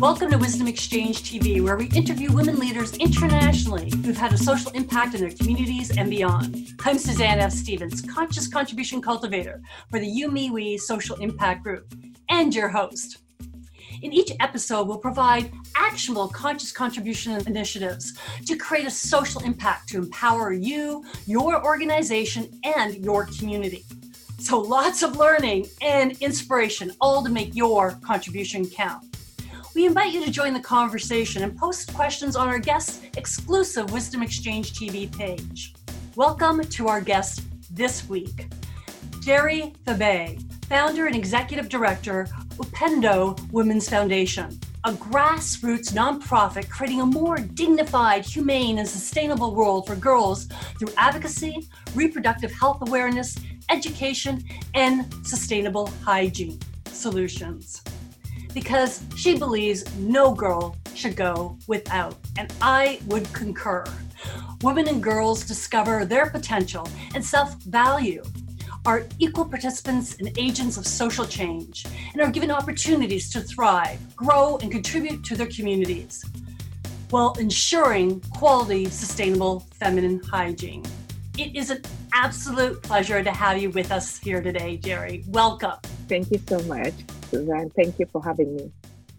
Welcome to Wisdom Exchange TV, where we interview women leaders internationally who've had a social impact in their communities and beyond. I'm Suzanne F. Stevens, Conscious Contribution Cultivator for the You Me We Social Impact Group, and your host. In each episode, we'll provide actionable conscious contribution initiatives to create a social impact to empower you, your organization, and your community. So, lots of learning and inspiration, all to make your contribution count. We invite you to join the conversation and post questions on our guest's exclusive Wisdom Exchange TV page. Welcome to our guest this week, Jerry Fabe, founder and executive director Upendo Women's Foundation, a grassroots nonprofit creating a more dignified, humane, and sustainable world for girls through advocacy, reproductive health awareness, education, and sustainable hygiene solutions because she believes no girl should go without, and I would concur. Women and girls discover their potential and self value, are equal participants and agents of social change, and are given opportunities to thrive, grow, and contribute to their communities while ensuring quality, sustainable feminine hygiene. It is an absolute pleasure to have you with us here today, Jerry. Welcome. Thank you so much. Suzanne. Thank you for having me.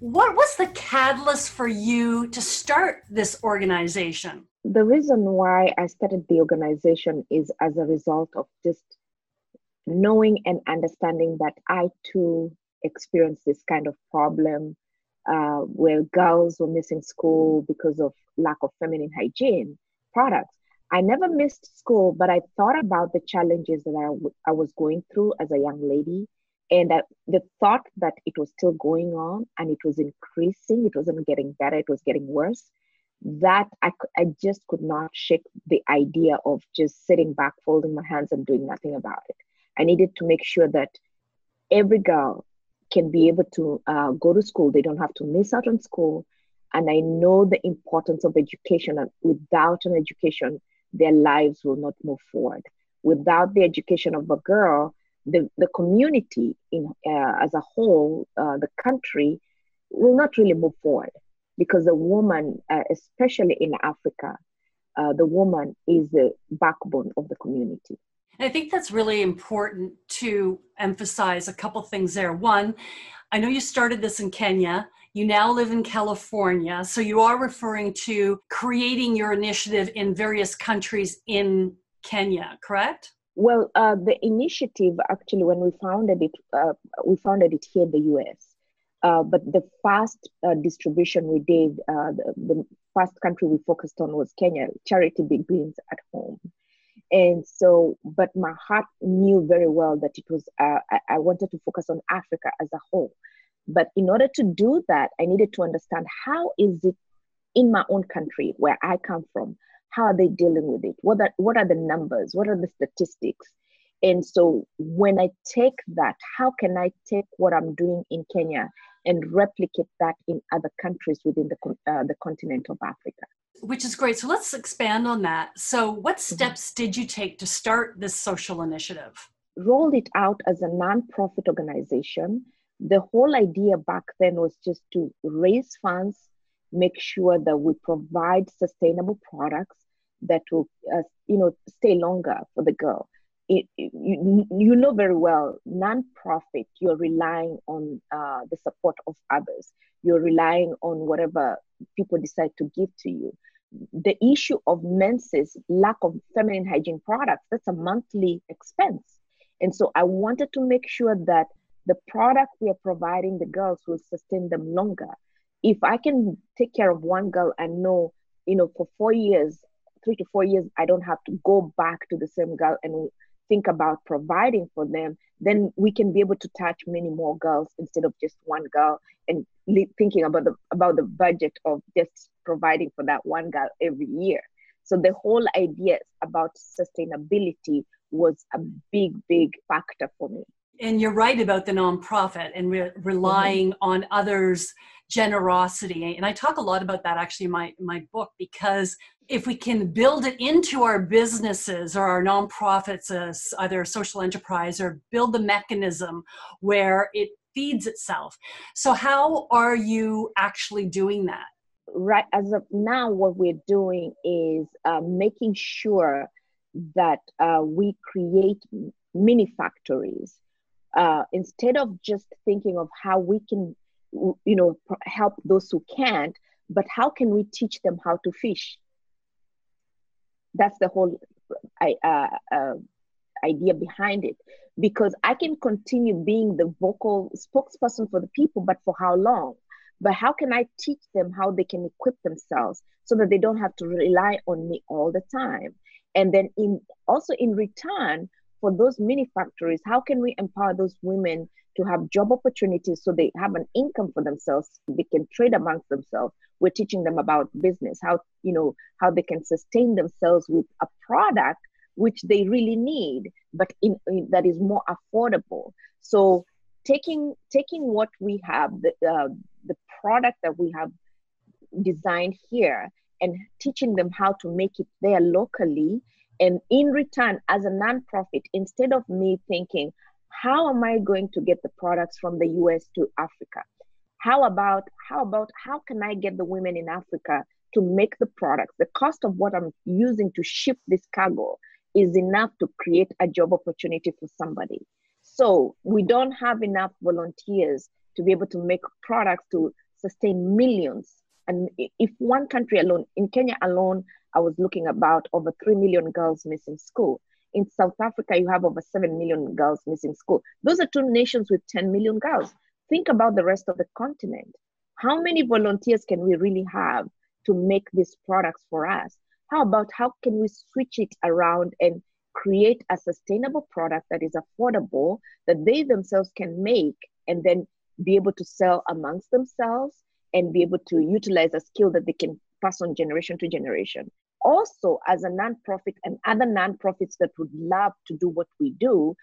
What was the catalyst for you to start this organization? The reason why I started the organization is as a result of just knowing and understanding that I too experienced this kind of problem uh, where girls were missing school because of lack of feminine hygiene products. I never missed school, but I thought about the challenges that I, w- I was going through as a young lady and the thought that it was still going on and it was increasing it wasn't getting better it was getting worse that I, I just could not shake the idea of just sitting back folding my hands and doing nothing about it. I needed to make sure that every girl can be able to uh, go to school. They don't have to miss out on school. And i know the importance of education and without an education their lives will not move forward without the education of a girl the, the community in uh, as a whole, uh, the country, will not really move forward because the woman, uh, especially in Africa, uh, the woman is the backbone of the community. I think that's really important to emphasize a couple things there. One, I know you started this in Kenya. You now live in California. So you are referring to creating your initiative in various countries in Kenya, correct? Well, uh, the initiative actually, when we founded it, uh, we founded it here in the US. Uh, but the first uh, distribution we did, uh, the, the, first country we focused on was Kenya. Charity begins at home. And so, but my heart knew very well that it was, uh, I, I wanted to focus on Africa as a whole. But in order to do that, I needed to understand how is it in my own country where I come from? how are they dealing with it what are what are the numbers what are the statistics and so when i take that how can i take what i'm doing in kenya and replicate that in other countries within the, uh, the continent of africa which is great so let's expand on that so what mm-hmm. steps mm-hmm. did you take to start this social initiative rolled it out as a non-profit organization the whole idea back then was just to raise funds make sure that we provide sustainable products that will, uh, you know, stay longer for the girl. It, you, you know very well, non-profit, you're relying on uh, the support of others. You're relying on whatever people decide to give to you. The issue of menses, lack of feminine hygiene products, that's a monthly expense. And so I wanted to make sure that the product we are providing the girls will sustain them longer. If I can take care of one girl and know, you know, for four years three to four years, I don't have to go back to the same girl and think about providing for them, then we can be able to touch many more girls instead of just one girl and thinking about the about the budget of just providing for that one girl every year. So the whole idea about sustainability was a big, big factor for me. And you're right about the nonprofit and re- relying mm-hmm. on others' generosity. And I talk a lot about that actually in my, my book because if we can build it into our businesses or our nonprofits as either a social enterprise or build the mechanism where it feeds itself. So, how are you actually doing that? Right. As of now, what we're doing is uh, making sure that uh, we create mini factories uh, instead of just thinking of how we can, you know, help those who can't, but how can we teach them how to fish? That's the whole uh, uh, idea behind it. Because I can continue being the vocal spokesperson for the people, but for how long? But how can I teach them how they can equip themselves so that they don't have to rely on me all the time? And then in also in return, for those mini factories, how can we empower those women to have job opportunities so they have an income for themselves? They can trade amongst themselves. We're teaching them about business, how you know how they can sustain themselves with a product which they really need, but in, in that is more affordable. So taking taking what we have, the uh, the product that we have designed here, and teaching them how to make it there locally and in return, as a nonprofit, instead of me thinking, how am I going to get the products from the US to Africa? How about how about how can I get the women in Africa to make the products? The cost of what I'm using to ship this cargo is enough to create a job opportunity for somebody. So we don't have enough volunteers to be able to make products to sustain millions. And if one country alone, in Kenya alone, I was looking about over 3 million girls missing school. In South Africa, you have over 7 million girls missing school. Those are two nations with 10 million girls. Think about the rest of the continent. How many volunteers can we really have to make these products for us? How about how can we switch it around and create a sustainable product that is affordable that they themselves can make and then be able to sell amongst themselves and be able to utilize a skill that they can pass on generation to generation. Also, as a nonprofit and other nonprofits that would love to do what we do,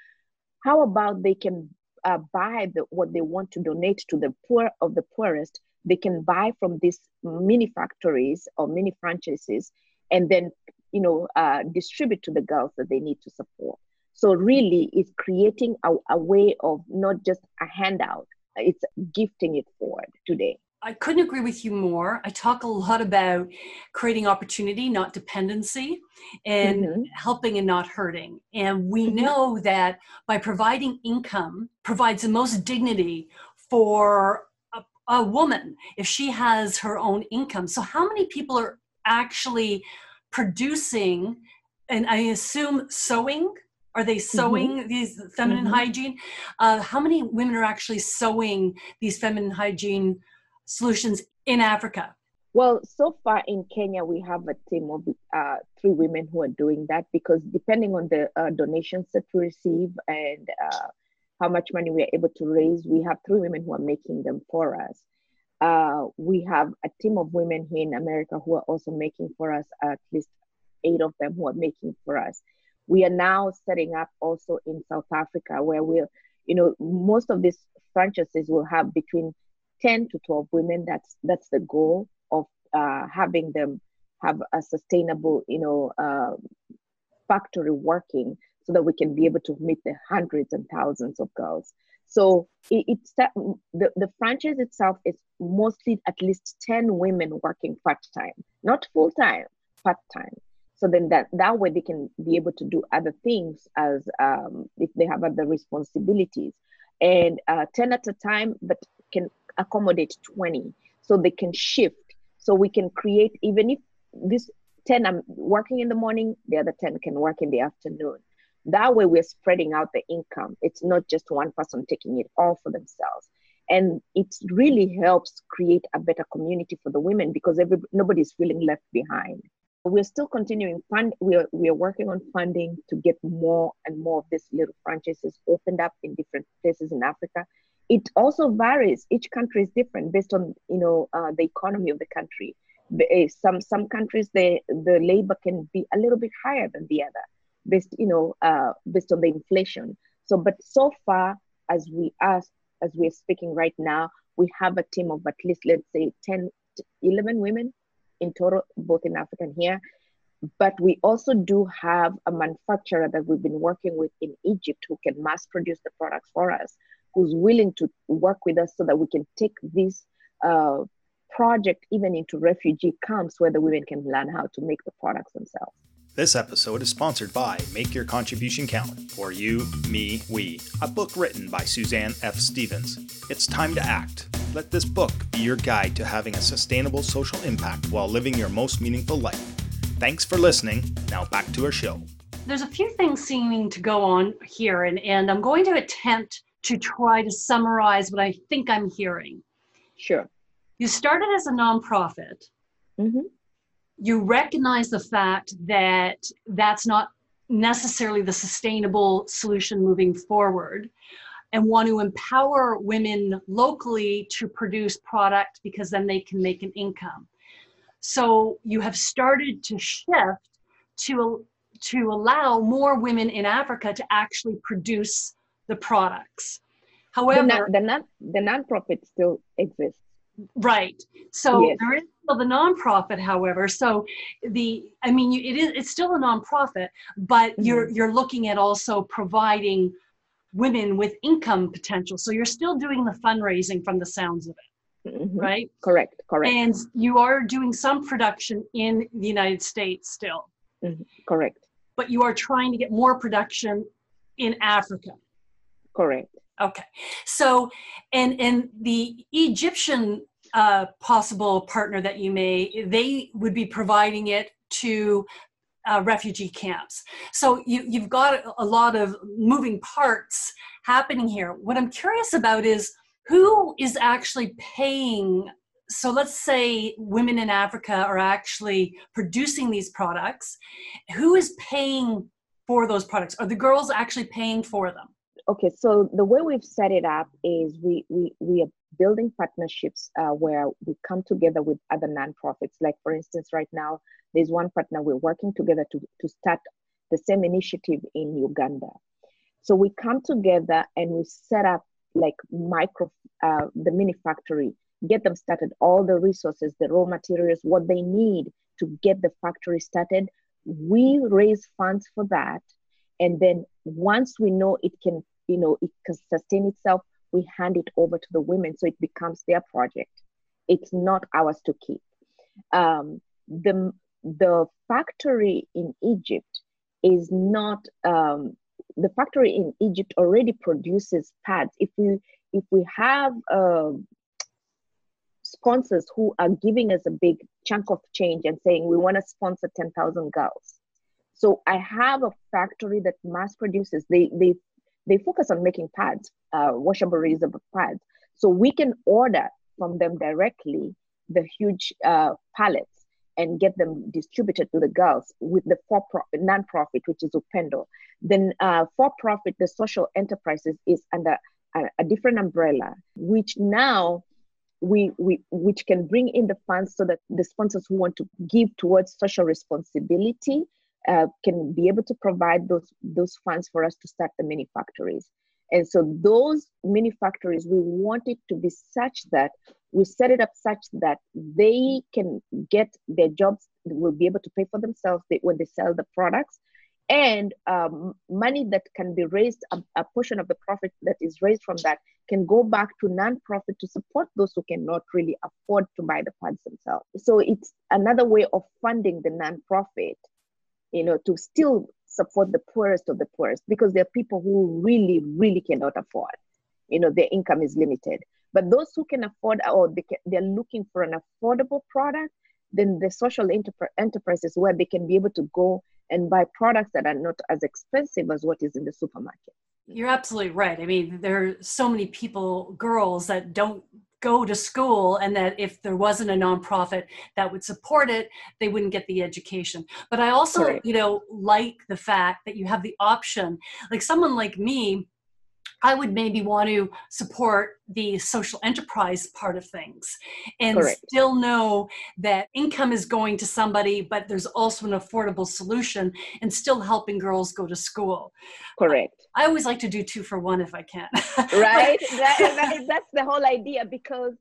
how about they can uh, buy the, what they want to donate to the poor of the poorest? They can buy from these mini factories or mini franchises, and then you know uh, distribute to the girls that they need to support. So really, it's creating a, a way of not just a handout; it's gifting it forward today. I couldn't agree with you more. I talk a lot about creating opportunity, not dependency, and mm-hmm. helping and not hurting. And we mm-hmm. know that by providing income provides the most dignity for a, a, woman if she has her own income. So, how many people are actually producing, and I assume sewing? Are they sewing mm-hmm. these feminine mm-hmm. hygiene? Uh, how many women are actually sewing these feminine hygiene? Solutions in Africa? Well, so far in Kenya, we have a team of uh, three women who are doing that because depending on the uh, donations that we receive and uh, how much money we are able to raise, we have three women who are making them for us. Uh, we have a team of women here in America who are also making for us, at least eight of them who are making for us. We are now setting up also in South Africa where we're, you know, most of these franchises will have between 10 to 12 women that's that's the goal of uh, having them have a sustainable you know uh, factory working so that we can be able to meet the hundreds and thousands of girls. So it, it's the, the franchise itself is mostly at least 10 women working part-time not full-time part-time. So then that that way they can be able to do other things as um, if they have other responsibilities. And uh, 10 at a time but can accommodate 20 so they can shift so we can create even if this 10 i'm working in the morning the other 10 can work in the afternoon. That way we're spreading out the income. It's not just one person taking it all for themselves. And it really helps create a better community for the women because every, nobody's feeling left behind. We're still continuing fund we're, we're working on funding to get more and more of these little franchises opened up in different places in africa it also varies. Each country is different based on you know uh, the economy of the country. Eh, some some countries the the labor can be a little bit higher than the other, based you know uh, based on the inflation. So, but so far as we are as we're speaking right now, we have a team of at least let's say 10, 11 women in total, both in Africa and here. But we also do have a manufacturer that we've been working with in Egypt who can mass produce the products for us who's willing to work with us so that we can take this uh, project even into refugee camps where the women can learn how to make the products themselves. This episode is sponsored by Make Your Contribution Count, or You, Me, We, a book written by Suzanne F. Stevens. It's time to act. Let this book be your guide to having a sustainable social impact while living your most meaningful life. Thanks for listening. Now back to our show. There's a few things seeming to go on here, and, and I'm going to attempt to try to summarize what I think I'm hearing. Sure. You started as a nonprofit. Mm-hmm you recognize the fact that that's not necessarily the sustainable solution moving forward and want to empower women locally to produce product because then they can make an income so you have started to shift to to allow more women in africa to actually produce the products however the, non, the, non, the nonprofit still exists right so yes. there is still the nonprofit, however, so the I mean, you, it is it's still a nonprofit, but mm-hmm. you're you're looking at also providing women with income potential. So you're still doing the fundraising from the sounds of it, mm-hmm. right? Correct, correct. And you are doing some production in the United States still. Mm-hmm. Correct. But you are trying to get more production in Africa. Correct. Okay. So, and and the Egyptian uh, possible partner that you may, they would be providing it to uh, refugee camps. So you, you've got a lot of moving parts happening here. What I'm curious about is who is actually paying. So let's say women in Africa are actually producing these products. Who is paying for those products? Are the girls actually paying for them? Okay, so the way we've set it up is we we we are building partnerships uh, where we come together with other nonprofits. Like, for instance, right now, there's one partner we're working together to, to start the same initiative in Uganda. So we come together and we set up like micro, uh, the mini factory, get them started, all the resources, the raw materials, what they need to get the factory started. We raise funds for that. And then once we know it can, you know, it can sustain itself, we hand it over to the women so it becomes their project. It's not ours to keep. Um, the, the factory in Egypt is not, um, the factory in Egypt already produces pads. If we, if we have uh, sponsors who are giving us a big chunk of change and saying we want to sponsor 10,000 girls. So I have a factory that mass produces. They they they focus on making pads, uh, washable, reusable pads. So we can order from them directly the huge uh, pallets and get them distributed to the girls with the for non-profit, which is Upendo. Then uh, for-profit, the social enterprises is under a, a, different umbrella, which now we, we which can bring in the funds so that the sponsors who want to give towards social responsibility uh, can be able to provide those those funds for us to start the mini factories. And so those mini factories, we want it to be such that we set it up such that they can get their jobs, will be able to pay for themselves when they sell the products, and um, money that can be raised, a, a, portion of the profit that is raised from that can go back to nonprofit to support those who cannot really afford to buy the pads themselves. So it's another way of funding the nonprofit you know, to still support the poorest of the poorest because there are people who really, really cannot afford. You know, their income is limited. But those who can afford or they can, they're looking for an affordable product, then the social enterprise enterprises where they can be able to go and buy products that are not as expensive as what is in the supermarket. You're absolutely right. I mean, there are so many people, girls that don't go to school and that if there wasn't a nonprofit that would support it they wouldn't get the education but i also right. you know like the fact that you have the option like someone like me I would maybe want to support the social enterprise part of things and Correct. still know that income is going to somebody, but there's also an affordable solution and still helping girls go to school. Correct. I always like to do two for one if I can. right. That, that, that's the whole idea because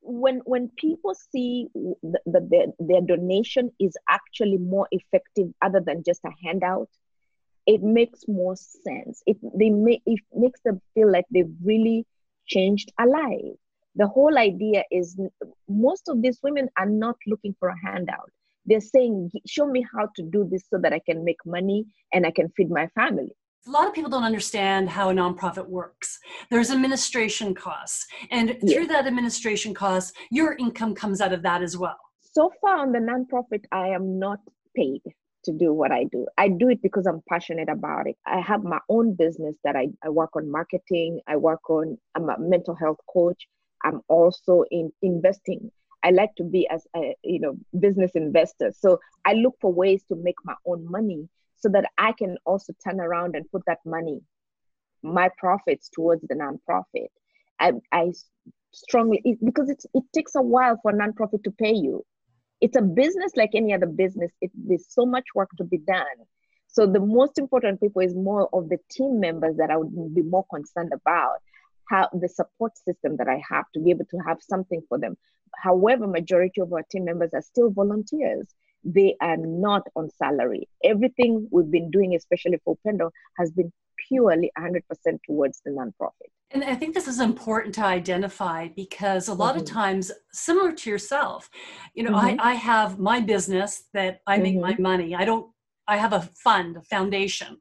when when people see that the, their donation is actually more effective other than just a handout it makes more sense. It they make it makes them feel like they've really changed a life. The whole idea is most of these women are not looking for a handout. They're saying, "Show me how to do this so that I can make money and I can feed my family." A lot of people don't understand how a nonprofit works. There's administration costs, and through that administration costs, your income comes out of that as well. so far on the nonprofit, I am not paid to do what I do. I do it because I'm passionate about it. I have my own business that I, I work on marketing. I work on, I'm a mental health coach. I'm also in investing. I like to be as a you know business investor. So I look for ways to make my own money so that I can also turn around and put that money, my profits towards the nonprofit. I, I strongly because it's it takes a while for a nonprofit to pay you it's a business like any other business. It, there's so much work to be done. So the most important people is more of the team members that i would be more concerned about how the support system that i have to be able to have something for them. However majority of our team members are still volunteers. They are not on salary. Everything we've been doing especially for Upendo has been purely 100% towards the nonprofit And I think this is important to identify because a lot of Mhm. times, similar to yourself, you know, Mhm. I, I have my business that I make my money. I don't, I have a fund, a foundation,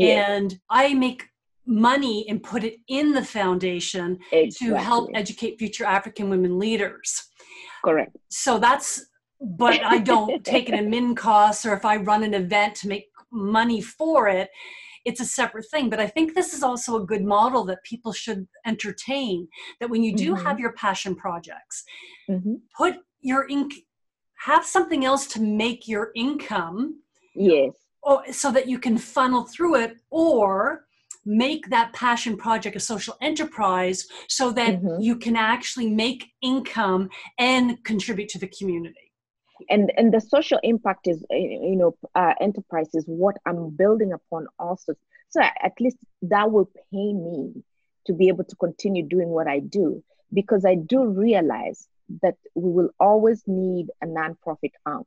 and I make money and put it in the foundation to help educate future African women leaders. correct So that's, but I don't take an admin costs or if I run an event to make money for it, it's a separate thing. But I think this is also a good model that people should entertain that when you do Mhm. have your passion projects, Mhm. put your ink, have something else to make your income yes or, so that you can funnel through it or make that passion project a social enterprise so that Mhm. you can actually make income and contribute to the community. And and the social impact is uh, you know uh, enterprise is what i'm building upon also. So at least that will pay me to be able to continue doing what i do because i do realize that we will always need a nonprofit arm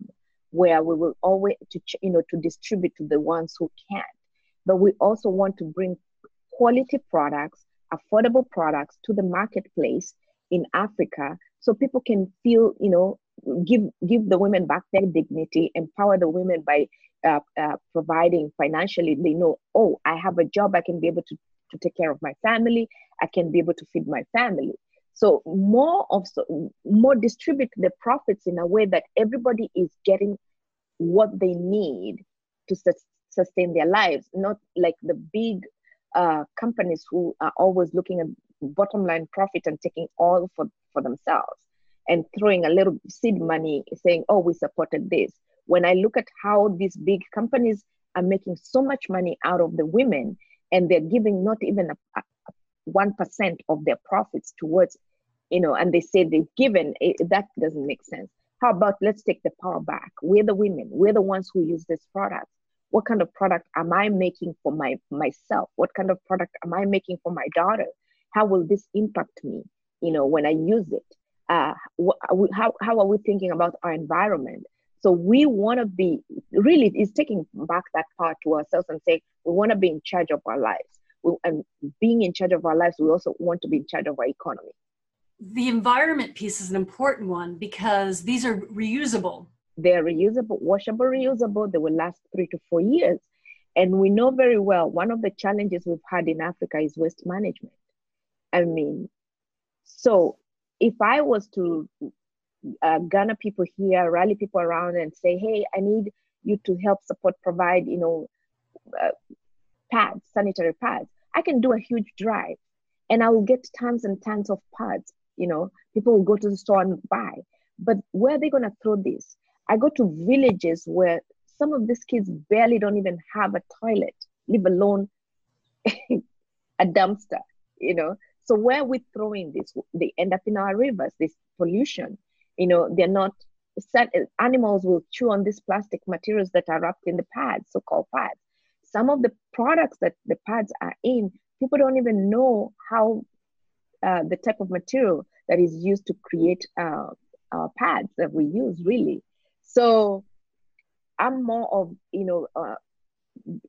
where we will always to you know to distribute to the ones who can't. But we also want to bring quality products affordable products to the marketplace in africa so people can feel you know give give the women back their dignity empower the women by uh, uh, providing financially. They know oh i have a job i can be able to, to take care of my family i can be able to feed my family. So more of so, more distribute the profits in a way that everybody is getting what they need to sus- sustain their lives not like the big uh, companies who are always looking at bottom line profit and taking all for, for themselves and throwing a little seed money saying, oh, we supported this. When I look at how these big companies are making so much money out of the women and they're giving not even a, a, 1% of their profits towards, you know, and they say they've given, it, that doesn't make sense. How about let's take the power back? We're the women, we're the ones who use this product. What kind of product am I making for my myself? What kind of product am I making for my daughter? How will this impact me, you know, when I use it? Uh, how, how are we thinking about our environment? So we want to be really is taking back that part to ourselves and say we want to be in charge of our lives. We, and being in charge of our lives, we also want to be in charge of our economy. The environment piece is an important one because these are reusable. They're reusable, washable, reusable. They will last three to four years. And we know very well one of the challenges we've had in Africa is waste management. I mean, so if I was to uh, garner people here, rally people around, and say, "Hey, I need you to help support, provide, you know, uh, pads, sanitary pads," I can do a huge drive, and I will get tons and tons of pads. You know, people will go to the store and buy. But where are they going to throw this? I go to villages where some of these kids barely don't even have a toilet, leave alone a dumpster. You know, so where we throwing this, they end up in our rivers. This pollution, you know, they're not. Animals will chew on these plastic materials that are wrapped in the pads, so-called pads. Some of the products that the pads are in, people don't even know how uh, the type of material that is used to create uh, uh, pads that we use, really. So I'm more of, you know, uh,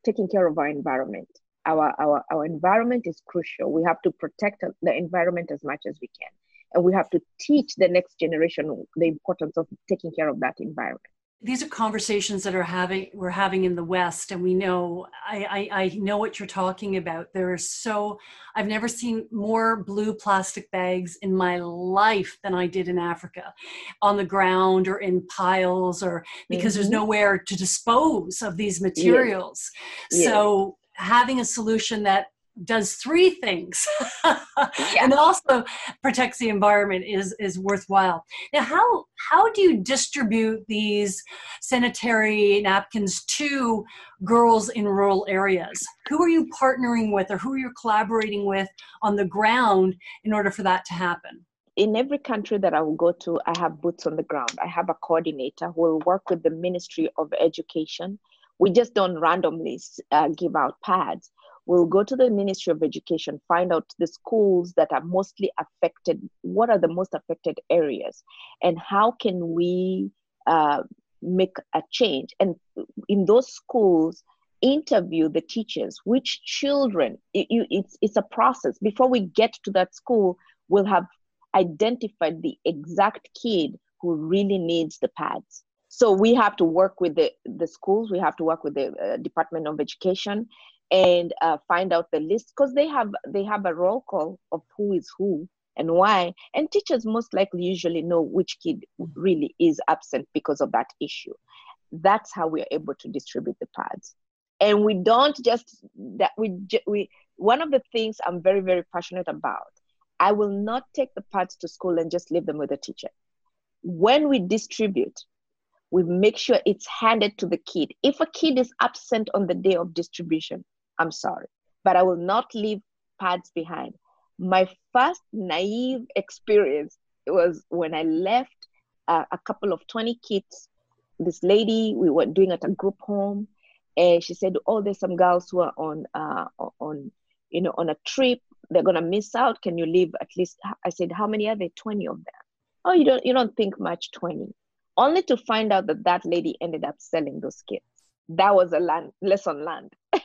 taking care of our environment. Our, our, our environment is crucial. We have to protect the environment as much as we can. And we have to teach the next generation the importance of taking care of that environment these are conversations that are having we're having in the west and we know I, I, I know what you're talking about there are so i've never seen more blue plastic bags in my life than i did in africa on the ground or in piles or because mm-hmm. there's nowhere to dispose of these materials yeah. so yeah. Having a solution that does three things yeah. and also protects the environment is is worthwhile now how how do you distribute these sanitary napkins to girls in rural areas who are you partnering with or who are you collaborating with on the ground in order for that to happen in every country that I will go to, I have boots on the ground. I have a coordinator who will work with the Ministry of Education. We just don't randomly uh, give out pads we'll go to the Ministry of Education, find out the schools that are mostly affected, what are the most affected areas, and how can we uh, make a change. And in those schools, interview the teachers, which children, it, it's, it's a process. Before we get to that school, we'll have identified the exact kid who really needs the pads so we have to work with the, the schools we have to work with the uh, department of education and uh, find out the list because they have they have a roll call of who is who and why. And teachers most likely usually know which kid really is absent because of that issue. That's how we are able to distribute the pads. And we don't just that we we one of the things i'm very very passionate about i will not take the pads to school and just leave them with the teacher. When we distribute we make sure it's handed to the kid if a kid is absent on the day of distribution I'm sorry, but I will not leave pads behind. My first naive experience was when I left uh, a couple of 20 kids. This lady, we were doing at a group home, and she said, "Oh, there's some girls who are on uh, on you know on a trip. They're gonna miss out. Can you leave at least?" I said, "How many are there? 20 of them." Oh, you don't you don't think much 20. Only to find out that that lady ended up selling those kids. That was a land lesson learned.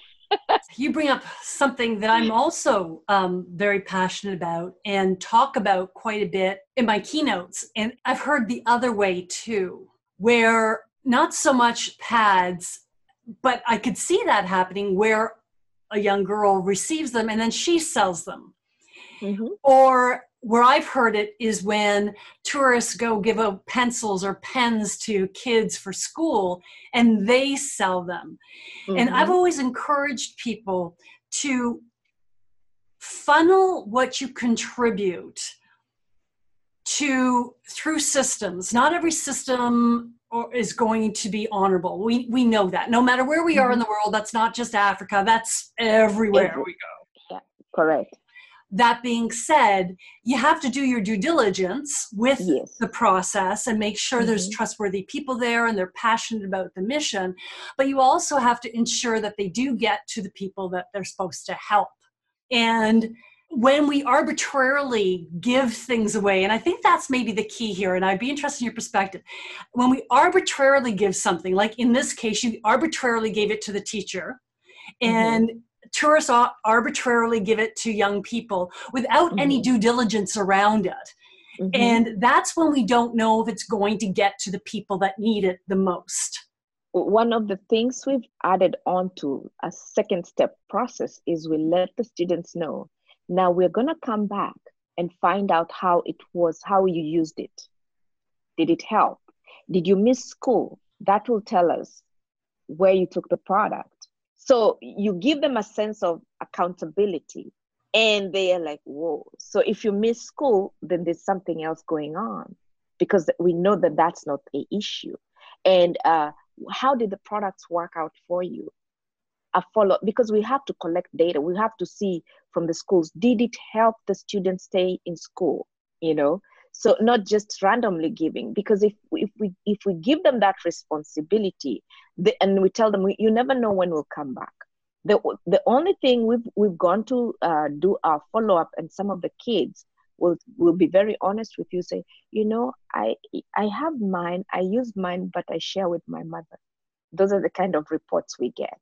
you bring up something that I'm also um, very passionate about and talk about quite a bit in my keynotes. And I've heard the other way too, where not so much pads, but I could see that happening where a young girl receives them and then she sells them. Mm-hmm. Or where I've heard it is when tourists go give out pencils or pens to kids for school and they sell them. Mm-hmm. And I've mm-hmm. always encouraged people to funnel what you contribute to through systems. Not every system is going to be honorable. We we know that. No matter where we are in mm-hmm. the world, that's not just Africa, that's everywhere Every, we go. Yeah, correct that being said, you have to do your due diligence with yes. the process and make sure mm-hmm. there's trustworthy people there and they're passionate about the mission. But you also have to ensure that they do get to the people that they're supposed to help. And when we arbitrarily give things away, and I think that's maybe the key here, and I'd be interested in your perspective. When we arbitrarily give something, like in this case, you arbitrarily gave it to the teacher, mm-hmm. Tourists arbitrarily give it to young people without mm-hmm. any due diligence around it. Mm-hmm. And that's when we don't know if it's going to get to the people that need it the most. One of the things we've added on to a second step process is we let the students know now we're going to come back and find out how it was, how you used it. Did it help? Did you miss school? That will tell us where you took the product so you give them a sense of accountability and they are like, whoa. So if you miss school, then there's something else going on because we know that that's not a issue. And uh, how did the products work out for you? A follow because we have to collect data. We have to see from the schools, did it help the students stay in school? You know, so not just randomly giving because if if we if we give them that responsibility the, and we tell them you never know when we'll come back. The the only thing we've we've gone to uh, do our follow up and some of the kids will will be very honest with you say you know i i have mine i use mine but i share with my mother. Those are the kind of reports we get.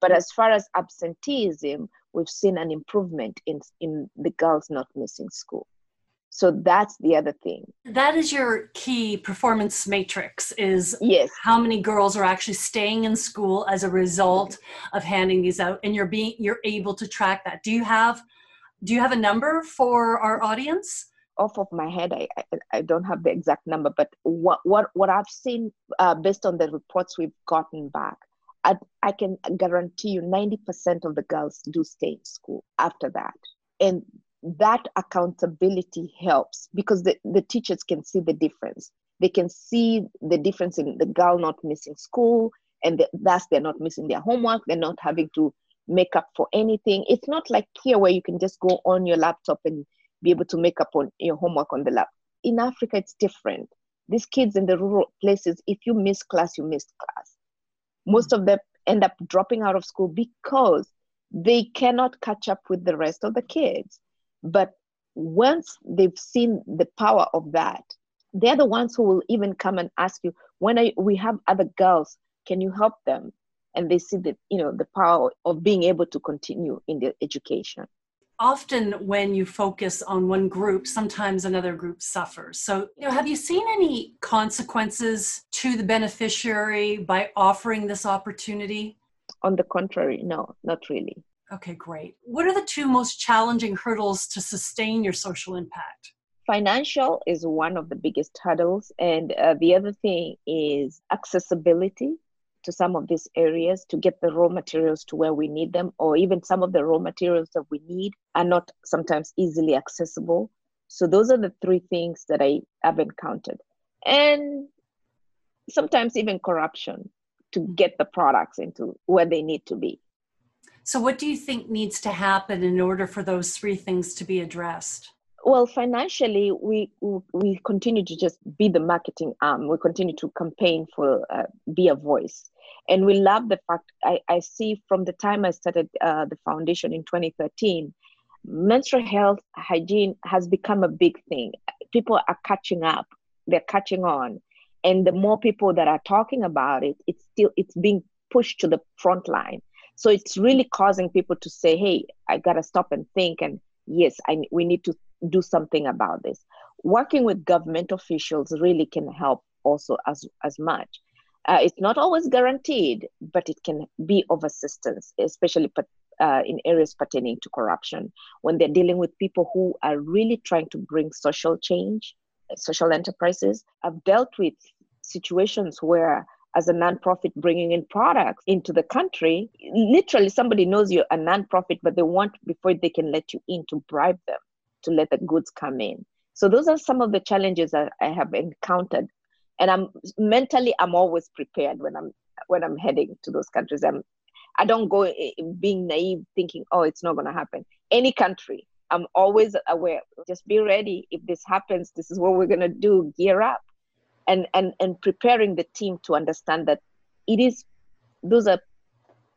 But as far as absenteeism, we've seen an improvement in, in the girls not missing school. So that's the other thing. That is your key performance matrix is yes. how many girls are actually staying in school as a result of handing these out and you're being you're able to track that. Do you have do you have a number for our audience? Off of my head, I, I, I don't have the exact number, but what what what I've seen uh, based on the reports we've gotten back, I, I can guarantee you 90% of the girls do stay in school after that. And that accountability helps because the, the teachers can see the difference. They can see the difference in the girl not missing school, and the, thus they're not missing their homework. They're not having to make up for anything. It's not like here where you can just go on your laptop and be able to make up on your homework on the lap. In Africa, it's different. These kids in the rural places, if you miss class, you missed class. Most of them end up dropping out of school because they cannot catch up with the rest of the kids. But once they've seen the power of that, they're the ones who will even come and ask you, when I, we have other girls, can you help them? And they see the, you know, the power of being able to continue in their education. Often when you focus on one group, sometimes another group suffers. So, you know, have you seen any consequences to the beneficiary by offering this opportunity? On the contrary, no, not really. Okay, great. What are the two most challenging hurdles to sustain your social impact? Financial is one of the biggest hurdles. And uh, the other thing is accessibility to some of these areas to get the raw materials to where we need them, or even some of the raw materials that we need are not sometimes easily accessible. So, those are the three things that I have encountered. And sometimes even corruption to get the products into where they need to be. So, what do you think needs to happen in order for those three things to be addressed? Well, financially, we we continue to just be the marketing arm. We continue to campaign for uh, be a voice, and we love the fact I, I see from the time I started uh, the foundation in 2013, menstrual health hygiene has become a big thing. People are catching up. They're catching on, and the more people that are talking about it, it's still it's being pushed to the front line so it's really causing people to say, hey, I got to stop and think. And yes, I, we need to do something about this. Working with government officials really can help also as, as much. Uh, it's not always guaranteed, but it can be of assistance, especially uh, in areas pertaining to corruption when they're dealing with people who are really trying to bring social change, social enterprises. I've dealt with situations where as a nonprofit bringing in products into the country, literally somebody knows you're a nonprofit, but they want before they can let you in to bribe them to let the goods come in. So those are some of the challenges that I have encountered. And I'm mentally I'm always prepared when I'm when I'm heading to those countries. I'm I don't go eh, eh, being naive thinking, oh, it's not gonna happen. Any country, I'm always aware. Just be ready. If this happens, this is what we're gonna do. Gear up and and and preparing the team to understand that it is those are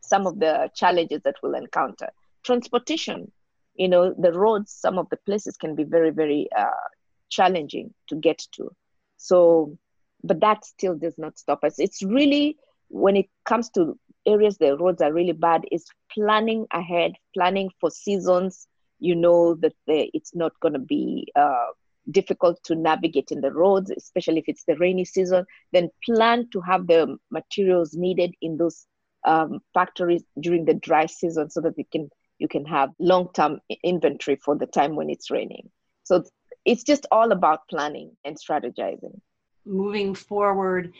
some of the challenges that we'll encounter. Transportation you know the roads some of the places can be very very uh, challenging to get to. So but that still does not stop us. It's really when it comes to areas the roads are really bad is planning ahead planning for seasons. You know that the, it's not going to be uh, difficult to navigate in the roads, especially if it's the rainy season, then plan to have the materials needed in those um, factories during the dry season so that you can you can have long-term inventory for the time when it's raining. So it's just all about planning and strategizing. Moving forward,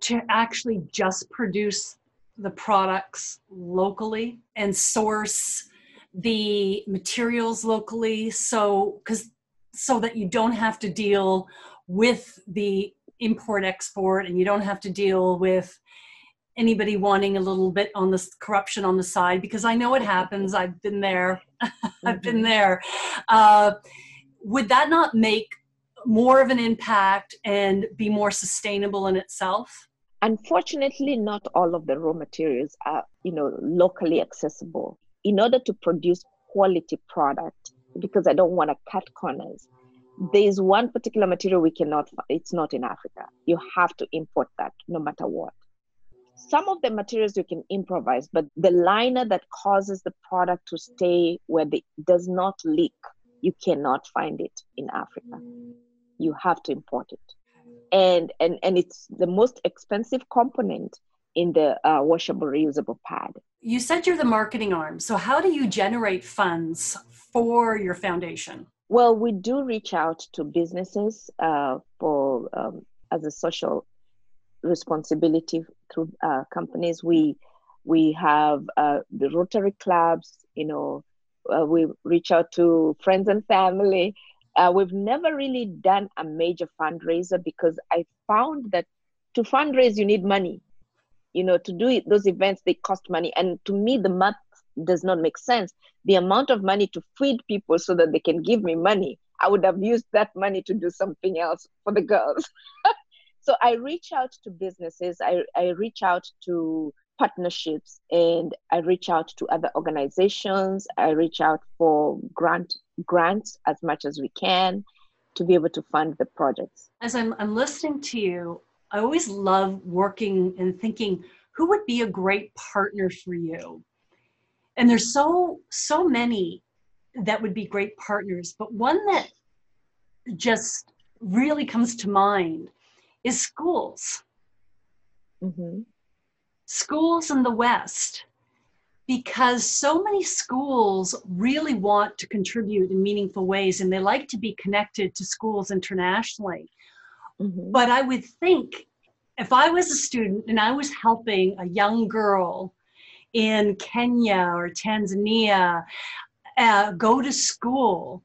to actually just produce the products locally and source the materials locally. So, because so that you don't have to deal with the import export and you don't have to deal with anybody wanting a little bit on this corruption on the side because I know it happens. I've been there. I've been mm-hmm. there. Uh, would that not make more of an impact and be more sustainable in itself? Unfortunately, not all of the raw materials are, you know, locally accessible. In order to produce quality product, because I don't want to cut corners. There's one particular material we cannot, it's not in Africa. You have to import that no matter what. some of the materials you can improvise, but the liner that causes the product to stay where it does not leak, you cannot find it in Africa. You have to import it. And, and, and it's the most expensive component in the uh, washable reusable pad. You said you're the marketing arm. So, how do you generate funds for your foundation? Well, we do reach out to businesses uh, for um, as a social responsibility through uh, companies. We we have uh, the Rotary clubs. You know, uh, we reach out to friends and family. Uh, we've never really done a major fundraiser because I found that to fundraise you need money. You know, to do it, those events they cost money, and to me the math does not make sense. The amount of money to feed people so that they can give me money, I would have used that money to do something else for the girls. so I reach out to businesses, I, I reach out to partnerships, and I reach out to other organizations. I reach out for grant grants as much as we can to be able to fund the projects. As I'm, I'm listening to you, I always love working and thinking who would be a great partner for you? And there's so so many that would be great partners but one that just really comes to mind is schools. Mm-hmm. schools in the west because so many schools really want to contribute in meaningful ways and they like to be connected to schools internationally mm-hmm. but i would think if i was a student and i was helping a young girl in Kenya or Tanzania uh, go to school,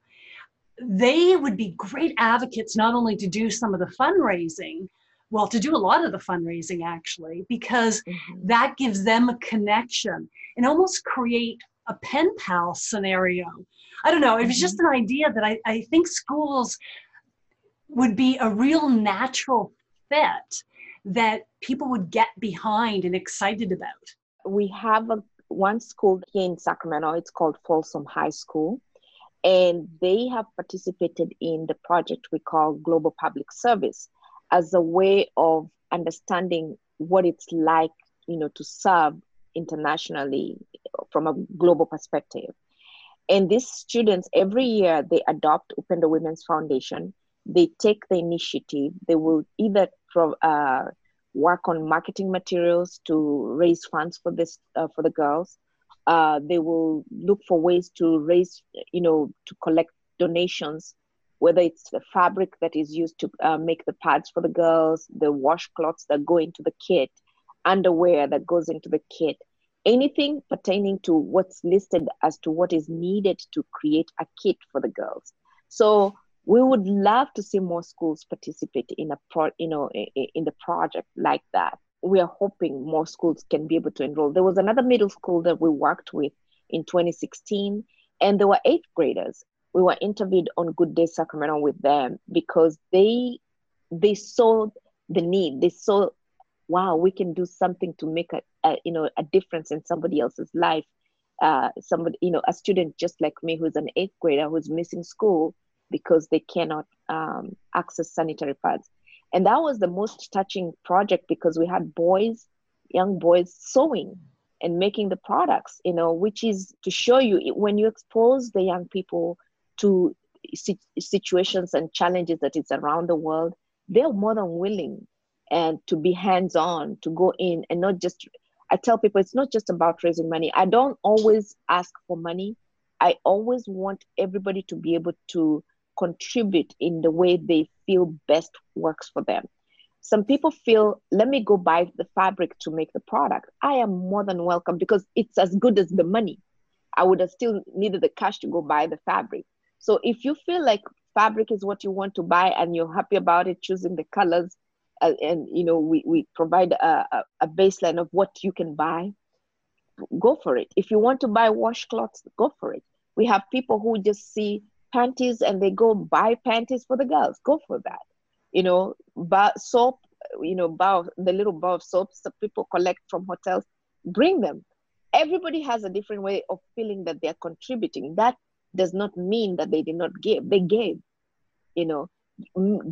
they would be great advocates not only to do some of the fundraising, well, to do a lot of the fundraising actually, because mm-hmm. that gives them a connection and almost create a pen pal scenario. I don't know, it was just mm-hmm. an idea that I, I think schools would be a real natural fit that people would get behind and excited about we have a, one school here in Sacramento. It's called Folsom High School. And they have participated in the project we call Global Public Service as a way of understanding what it's like, you know, to serve internationally from a global perspective. And these students, every year, they adopt Upendo Women's Foundation. They take the initiative. They will either pro, uh, work on marketing materials to raise funds for this uh, for the girls. Uh, they will look for ways to raise, you know, to collect donations, whether it's the fabric that is used to uh, make the pads for the girls, the washcloths that go into the kit, underwear that goes into the kit, anything pertaining to what's listed as to what is needed to create a kit for the girls. So we would love to see more schools participate in a pro, you know in the project like that. We are hoping more schools can be able to enroll. There was another middle school that we worked with in 2016 and there were eighth graders. We were interviewed on good day sacramento with them because they they saw the need. They saw wow we can do something to make a, a you know a difference in somebody else's life. Uh, somebody you know a student just like me who's an eighth grader who's missing school because they cannot um, access sanitary pads. And that was the most touching project because we had boys, young boys, sewing and making the products, you know, which is to show you when you expose the young people to situations and challenges that is around the world, they're more than willing and to be hands on, to go in and not just. I tell people it's not just about raising money. I don't always ask for money. I always want everybody to be able to contribute in the way they feel best works for them. Some people feel, let me go buy the fabric to make the product. I am more than welcome because it's as good as the money. I would have still needed the cash to go buy the fabric. So if you feel like fabric is what you want to buy and you're happy about it, choosing the colors, uh, and you know we, we provide a, a baseline of what you can buy, go for it. If you want to buy washcloths, go for it. We have people who just see panties and they go buy panties for the girls. Go for that. You know, but soap, you know, bar, the little bar of soaps that people collect from hotels, bring them. Everybody has a different way of feeling that they're contributing. That does not mean that they did not give. They gave. You know,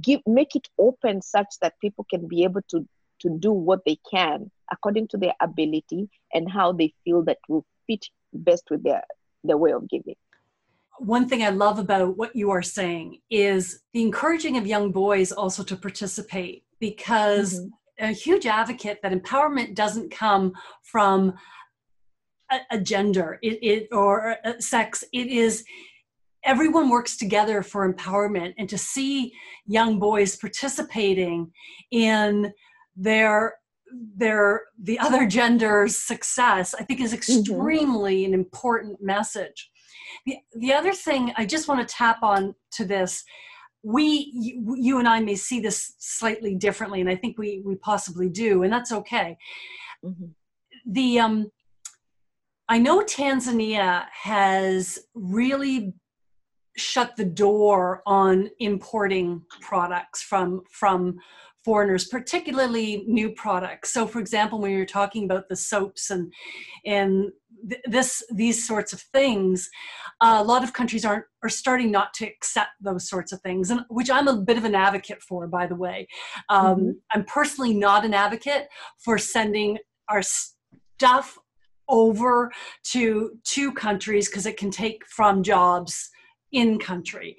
give make it open such that people can be able to to do what they can according to their ability and how they feel that will fit best with their their way of giving one thing I love about what you are saying is the encouraging of young boys also to participate because mm-hmm. a huge advocate that empowerment doesn't come from a, a gender it, it, or a sex. It is everyone works together for empowerment and to see young boys participating in their their the other gender's success i think is mm-hmm. extremely mm-hmm. an important message the, the other thing I just want to tap on to this, we, you, you and I may see this slightly differently, and I think we, we possibly do, and that's okay. Mm-hmm. The, um, I know Tanzania has really shut the door on importing products from from foreigners, particularly new products. So, for example, when you're talking about the soaps and and th- this these sorts of things, uh, a lot of countries aren't are starting not to accept those sorts of things, and which I'm a bit of an advocate for, by the way. Um, mm-hmm. I'm personally not an advocate for sending our stuff over to two countries because it can take from jobs in country.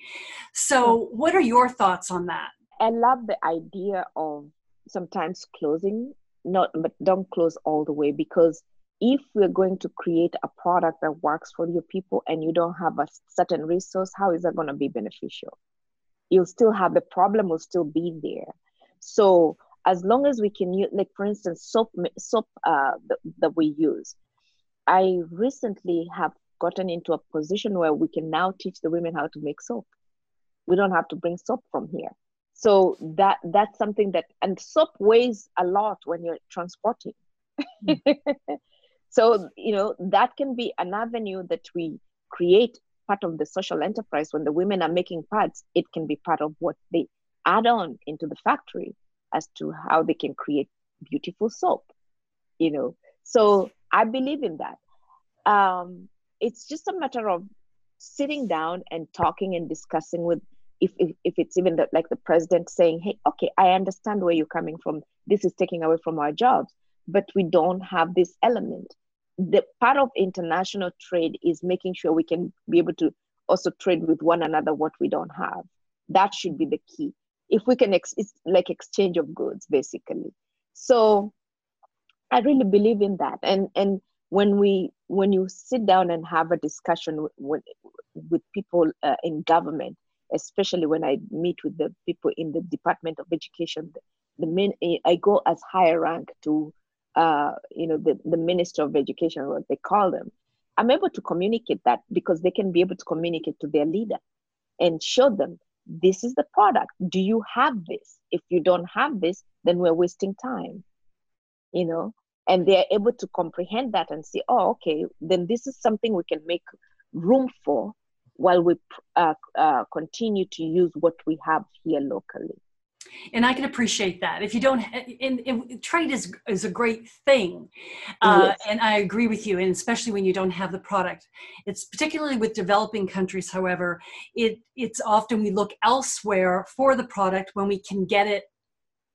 So, what are your thoughts on that? I love the idea of sometimes closing, not but don't close all the way because if we're going to create a product that works for your people and you don't have a certain resource, how is that going to be beneficial? You'll still have the problem will still be there. So as long as we can use, like for instance, soap soap uh, that, that we use. I recently have gotten into a position where we can now teach the women how to make soap. We don't have to bring soap from here so that that's something that and soap weighs a lot when you're transporting mm. so you know that can be an avenue that we create part of the social enterprise when the women are making parts it can be part of what they add on into the factory as to how they can create beautiful soap you know so i believe in that um, it's just a matter of sitting down and talking and discussing with if, if, if it's even the, like the president saying, hey, okay, I understand where you're coming from. This is taking away from our jobs, but we don't have this element. The part of international trade is making sure we can be able to also trade with one another what we don't have. That should be the key. If we can, ex- it's like exchange of goods, basically. So I really believe in that. And and when we when you sit down and have a discussion with with, people uh, in government, especially when I meet with the people in the Department of Education. The, main, I go as higher rank to, uh, you know, the, the Minister of Education, what they call them. I'm able to communicate that because they can be able to communicate to their leader and show them this is the product. Do you have this? If you don't have this, then we're wasting time, you know. And they're able to comprehend that and see, oh, okay, then this is something we can make room for while we uh, uh, continue to use what we have here locally. And I can appreciate that. If you don't, and, and trade is is a great thing, uh, and I agree with you. And especially when you don't have the product, it's particularly with developing countries. However, it it's often we look elsewhere for the product when we can get it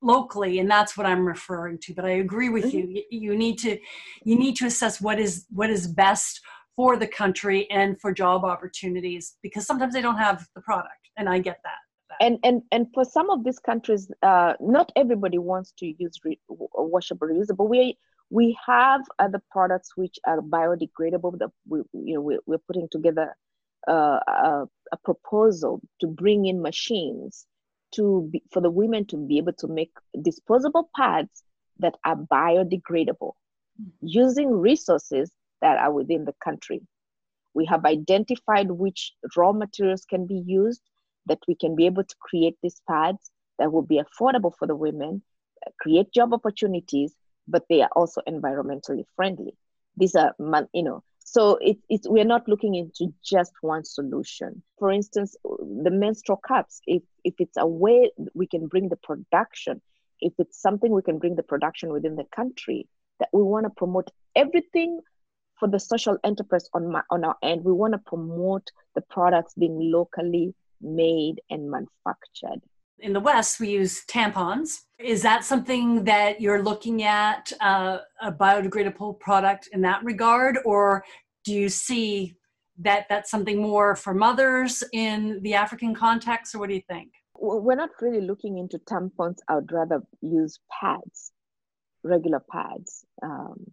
locally and that's what i'm referring to but i agree with mm-hmm. you you need to you need to assess what is what is best for the country and for job opportunities because sometimes they don't have the product and i get that and and and for some of these countries uh, not everybody wants to use re- washable reusable we we have other products which are biodegradable that we you know we're, we're putting together uh, a, a, proposal to bring in machines to be, for the women to be able to make disposable pads that are biodegradable mm-hmm. using resources that are within the country. We have identified which raw materials can be used that we can be able to create these pads that will be affordable for the women, create job opportunities, but they are also environmentally friendly. These are, you know, so it, it's we're not looking into just one solution. For instance, the menstrual cups. If if it's a way we can bring the production, if it's something we can bring the production within the country, that we want to promote everything for the social enterprise on my on our end, we want to promote the products being locally made and manufactured. In the West, we use tampons. Is that something that you're looking at uh, a biodegradable product in that regard, or do you see that that's something more for mothers in the African context, or what do you think? We're not really looking into tampons. I would rather use pads, regular pads, um,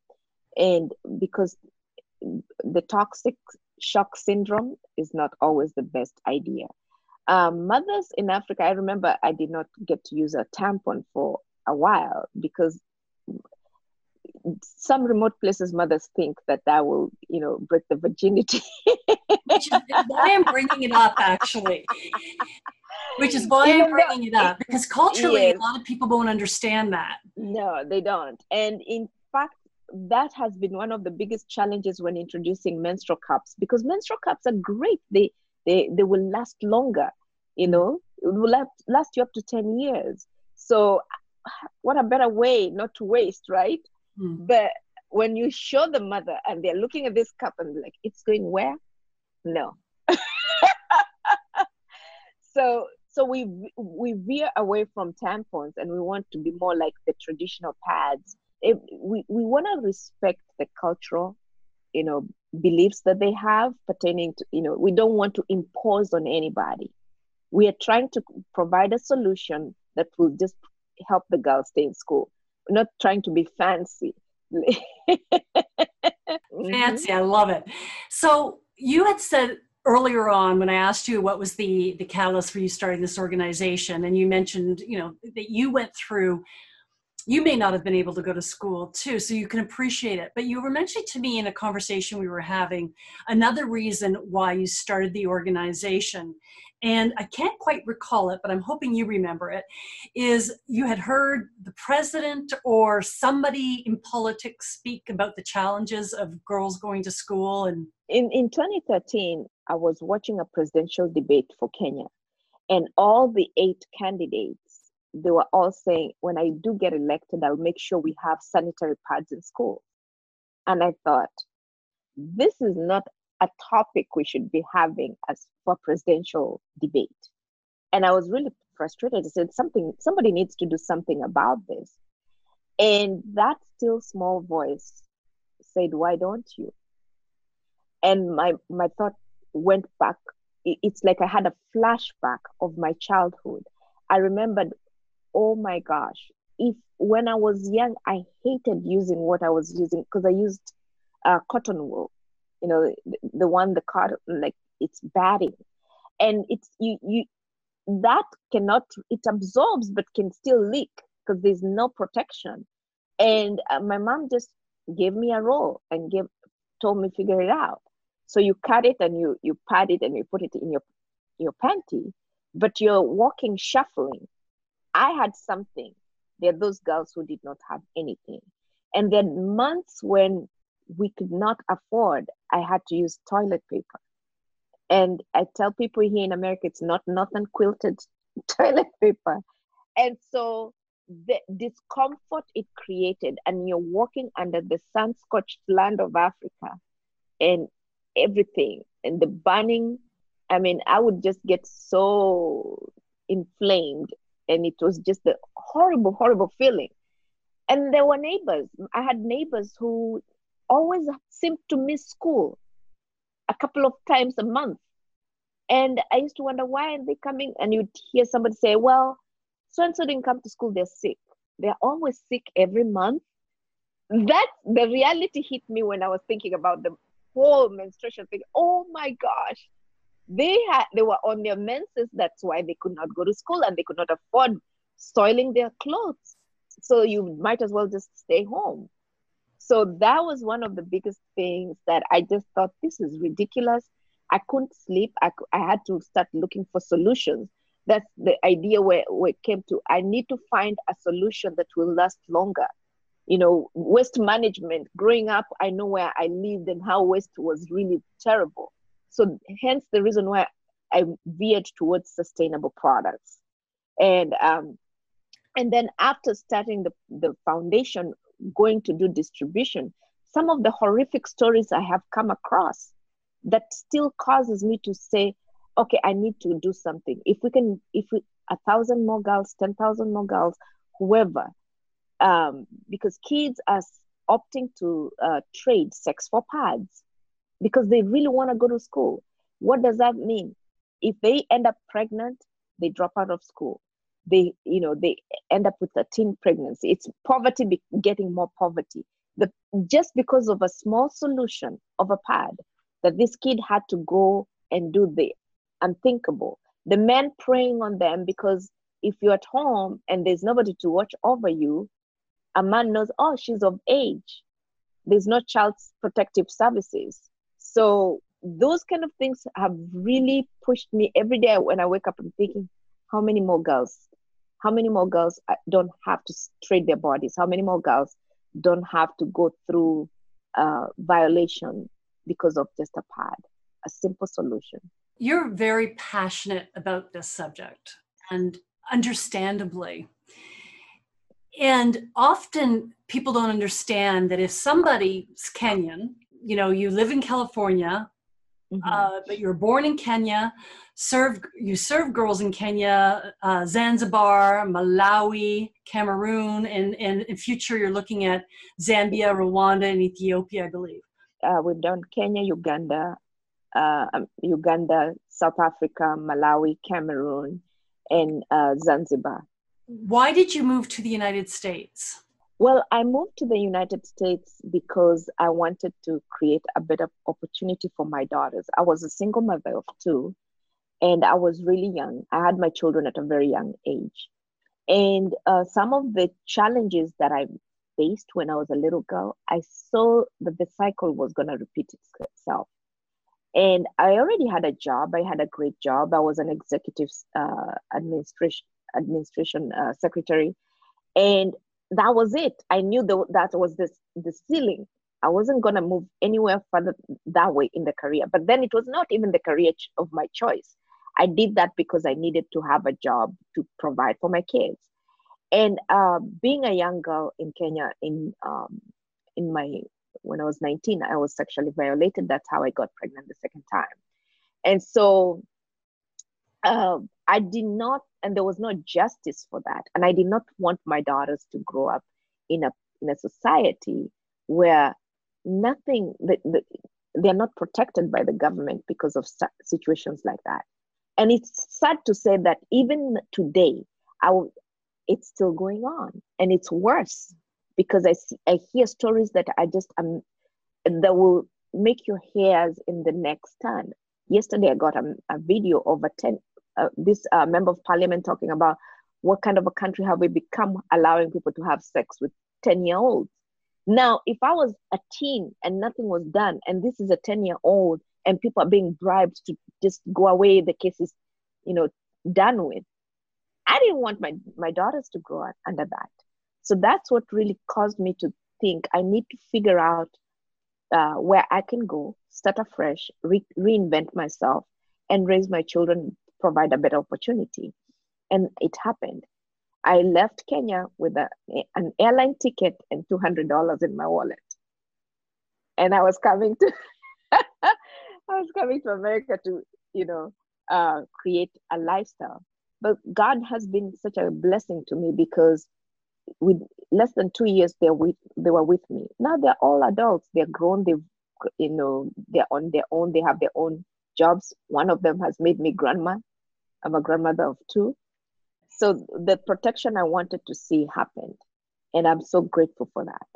and because the toxic shock syndrome is not always the best idea. Um, mothers in Africa, I remember I did not get to use a tampon for a while because some remote places mothers think that that will you know break the virginity. Which is why i'm bringing it up actually. Which is why i'm bringing it up because culturally yes. a lot of people don't understand that. No they don't. And in fact that has been one of the biggest challenges when introducing menstrual cups because menstrual cups are great. They they they will last longer you know? It will last, last you up to 10 years. So what a better way not to waste right? Mm. but when you show the mother and they're looking at this cup and like it's going where? No. So so we we veer away from tampons and we want to be more like the traditional pads. It, we, we want to respect the cultural you know beliefs that they have pertaining to you know we don't want to impose on anybody. We are trying to provide a solution that will just help the girls stay in school. We're not trying to be fancy. Mm-hmm. Fancy i love it. So you had said earlier on when i asked you what was the the catalyst for you starting this organization and you mentioned you know that you went through you may not have been able to go to school too, so you can appreciate it. But you were mentioning to me in a conversation we were having another reason why you started the organization. And I can't quite recall it, but I'm hoping you remember it. Is you had heard the president or somebody in politics speak about the challenges of girls going to school and in, in 2013 I was watching a presidential debate for Kenya and all the eight candidates they were all saying, when I do get elected, I'll make sure we have sanitary pads in school. And I thought, this is not a topic we should be having as for presidential debate. And I was really frustrated. I said, something, somebody needs to do something about this. And that still small voice said, why don't you? And my my thought went back. It's like I had a flashback of my childhood. I remembered oh my gosh, if when I was young, I hated using what I was using because I used uh, cotton wool, you know, the, the one the cotton like it's batting, and it's you you that cannot it absorbs but can still leak because there's no protection. And uh, my mom just gave me a roll and gave told me figure it out. So you cut it and you you pad it and you put it in your your panty, but you're walking shuffling I had something. There are those girls who did not have anything. And then months when we could not afford, I had to use toilet paper. And I tell people here in America, it's not nothing quilted toilet paper. And so the discomfort it created, and you're walking under the sun scorched land of Africa and everything, and the burning. I mean, I would just get so inflamed and it was just a horrible horrible feeling. And there were neighbors. I had neighbors who always seemed to miss school a couple of times a month. And i used to wonder why are they coming? And you'd hear somebody say well so and so didn't come to school. They're sick. They're always sick every month. That the reality hit me when i was thinking about the whole menstruation thing. Oh my gosh they had they were on their menses. That's why they could not go to school and they could not afford soiling their clothes. So you might as well just stay home. So that was one of the biggest things that i just thought this is ridiculous. I couldn't sleep. I, I had to start looking for solutions. That's the idea where, where it came to. I need to find a solution that will last longer. You know waste management. Growing up i know where i lived and how waste was really terrible so hence the reason why I veered towards sustainable products. And um, and then after starting the, the foundation, going to do distribution, some of the horrific stories I have come across that still causes me to say, okay, I need to do something. If we can, if we a thousand more girls, 10,000 more girls, whoever. Um, because kids are opting to uh, trade sex for pads because they really want to go to school. What does that mean? If they end up pregnant, they drop out of school. They, you know, they end up with a teen pregnancy. It's poverty be- getting more poverty. The, just because of a small solution of a pad that this kid had to go and do the unthinkable. The men preying on them because if you're at home and there's nobody to watch over you, a man knows, oh, she's of age. There's no child protective services. So those kind of things have really pushed me every day when I wake up. I'm thinking, how many more girls? How many more girls uh, don't have to trade their bodies? How many more girls don't have to go through uh, violation because of just a pad? A simple solution. You're very passionate about this subject, and understandably. And often people don't understand that if somebody's Kenyan, you know, you live in California, mm-hmm. uh, but you're born in Kenya, serve you serve girls in Kenya, uh, Zanzibar, Malawi, Cameroon, and, and in future you're looking at Zambia, Rwanda, and Ethiopia, I believe. Uh, we've done Kenya, Uganda, uh, um, Uganda, South Africa, Malawi, Cameroon, and uh, Zanzibar. Why did you move to the United States? Well, I moved to the United States because I wanted to create a better opportunity for my daughters. I was a single mother of two, and I was really young. I had my children at a very young age. And uh, some of the challenges that I faced when I was a little girl, I saw that the cycle was going to repeat itself. And I already had a job. I had a great job. I was an executive uh, administration administration uh, secretary, and that was it. I knew that was the the ceiling. I wasn't gonna move anywhere further that way in the career. But then it was not even the career of my choice. I did that because I needed to have a job to provide for my kids. And uh, being a young girl in Kenya, in um, in my when I was 19, I was sexually violated. That's how I got pregnant the second time. And so uh, I did not, and there was no justice for that. And I did not want my daughters to grow up in a in a society where nothing that the, they're not protected by the government because of situations like that. And it's sad to say that even today, it's still going on, and it's worse because I see, I hear stories that I just um that will make your hairs in the next turn. Yesterday, I got a, a video of a ten uh, this uh, member of parliament talking about what kind of a country have we become, allowing people to have sex with ten year olds. Now, if I was a teen and nothing was done, and this is a ten year old, and people are being bribed to just go away, the case is, you know, done with. I didn't want my my daughters to grow up under that. So that's what really caused me to think I need to figure out uh, where I can go, start afresh, re- reinvent myself, and raise my children, provide a better opportunity. And it happened. I left Kenya with a, an airline ticket and $200 in my wallet. And I was coming to, I was coming to America to, you know, uh, create a lifestyle. But God has been such a blessing to me because with less than two years they with they were with me now they're all adults they're grown they've you know they're on their own they have their own jobs one of them has made me grandma i'm a grandmother of two. So the protection i wanted to see happened and i'm so grateful for that.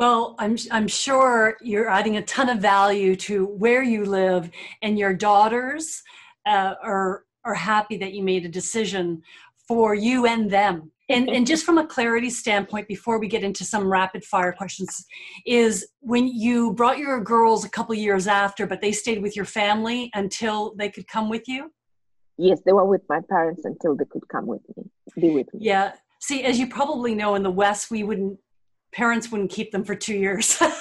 Well, I'm, I'm sure you're adding a ton of value to where you live, and your daughters uh, are, are happy that you made a decision for you and them. And, and just from a clarity standpoint before we get into some rapid fire questions is when you brought your girls a couple years after but they stayed with your family until they could come with you yes they were with my parents until they could come with me be with me. Yeah. See as you probably know in the west we wouldn't parents wouldn't keep them for two years.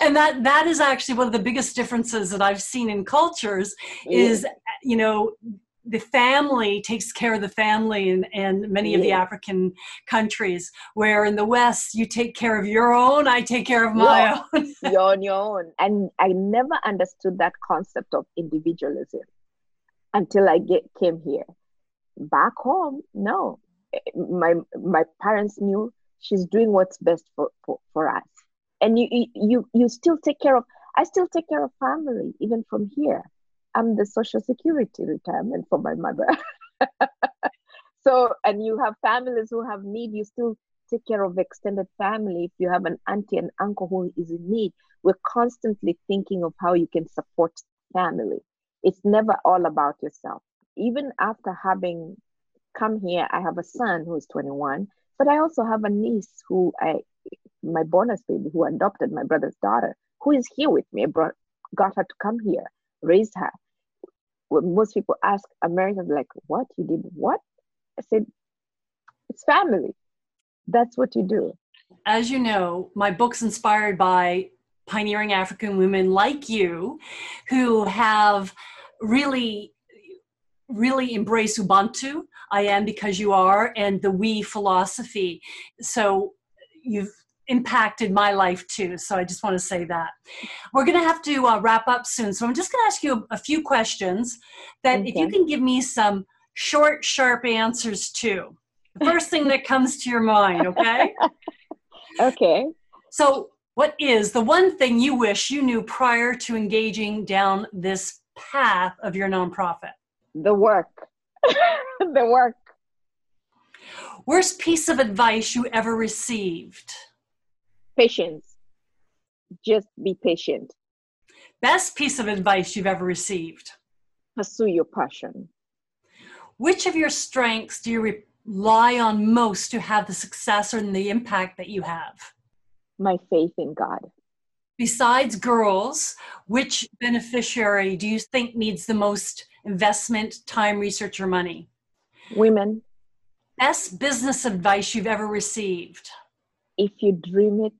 And that that is actually one of the biggest differences that i've seen in cultures is you know the family takes care of the family in, in many of the African countries, where in the West you take care of your own, I take care of my yeah. own. you're on your own. And I never understood that concept of individualism. until I get came here. Back home, no. My my parents knew she's doing what's best for, for, for us. And you you you still take care of I still take care of family, even from here. I'm the social security retirement for my mother. so and you have families who have need, you still take care of extended family. If you have an auntie and uncle who is in need, we're constantly thinking of how you can support family. It's never all about yourself. Even after having come here, I have a son who is 21, but I also have a niece who I, my bonus baby, who adopted my brother's daughter, who is here with me. I brought, got her to come here, raised her. When most people ask Americans, like, what? You did what? I said, it's family. That's what you do. As you know, my book's inspired by pioneering African women like you who have really really embraced Ubuntu. I am because you are, and the we philosophy. So you've impacted my life too. So I just want to say that. We're going to have to uh, wrap up soon. So I'm just going to ask you a, a few questions that okay. if you can give me some short, sharp answers to. The first thing that comes to your mind, okay? okay. So, what is the one thing you wish you knew prior to engaging down this path of your nonprofit? The work. the work. Worst piece of advice you ever received? Patience. Just be patient. Best piece of advice you've ever received? Pursue your passion. Which of your strengths do you rely on most to have the success and the impact that you have? My faith in God. Besides girls, which beneficiary do you think needs the most investment, time, research, or money? Women. Best business advice you've ever received? If you dream it,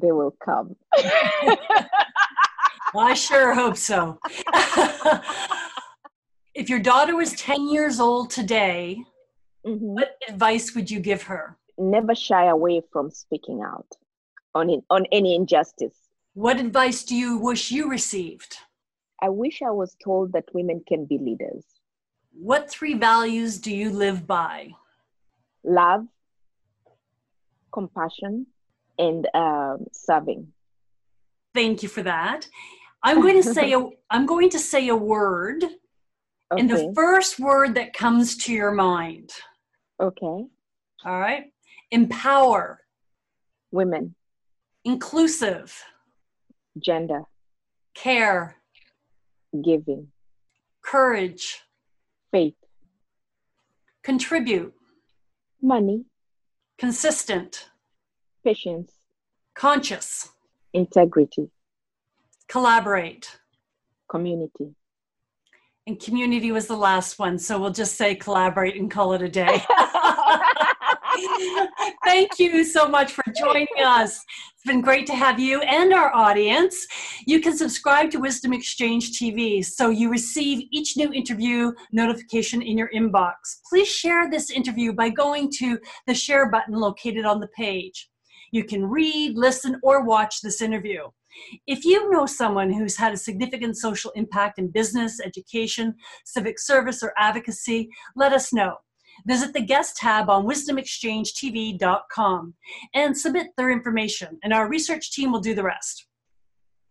they will come. well, I sure hope so. if your daughter was 10 years old today, mm-hmm. what advice would you give her? Never shy away from speaking out on, in, on any injustice. What advice do you wish you received? I wish I was told that women can be leaders. What three values do you live by? Love, compassion, and um, serving. Thank you for that. I'm going to say a, I'm going to say a word Okay. And the first word that comes to your mind. Okay. All right. Empower. Women. Inclusive. Gender. Care. Giving. Courage. Faith. Contribute. Money. Consistent. Patience. Conscious. Integrity. Collaborate. Community and community was the last one. So we'll just say collaborate and call it a day. Thank you so much for joining us. It's been great to have you and our audience. You can subscribe to Wisdom Exchange TV so you receive each new interview notification in your inbox. Please share this interview by going to the share button located on the page. You can read, listen, or watch this interview. If you know someone who's had a significant social impact in business, education, civic service, or advocacy, let us know. Visit the guest tab on wisdomexchangetv.com and submit their information, and our research team will do the rest.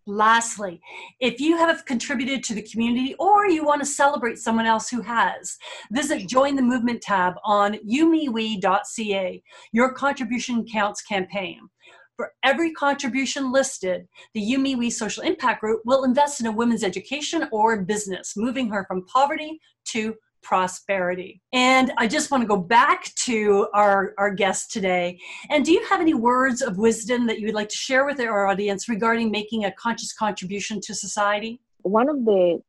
Lastly, if you have contributed to the community or you want to celebrate someone else who has, visit Join the Movement tab on youmewe.ca, your contribution counts campaign. For every contribution listed, the You We Social Impact Group will invest in a women's education or business, moving her from poverty to prosperity. And I just want to go back to our, our guest today. And do you have any words of wisdom that you would like to share with our audience regarding making a conscious contribution to society? One of the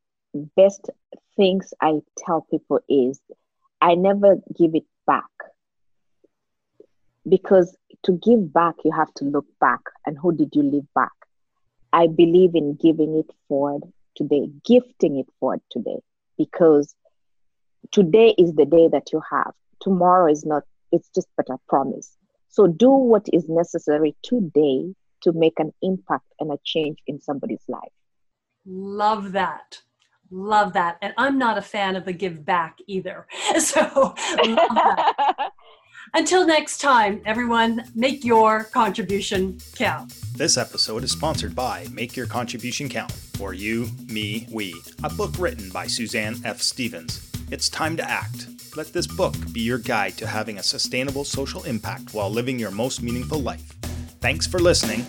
best things I tell people is I never give it back because to give back, you have to look back. And who did you leave back? I believe in giving it forward today, gifting it forward today, because today is the day that you have. Tomorrow is not, it's just but a promise. So do what is necessary today to make an impact and a change in somebody's life. Love that. Love that. And I'm not a fan of the give back either. So, until next time, everyone, make your contribution count. This episode is sponsored by Make Your Contribution Count, or You, Me, We, a book written by Suzanne F. Stevens. It's time to act. Let this book be your guide to having a sustainable social impact while living your most meaningful life. Thanks for listening.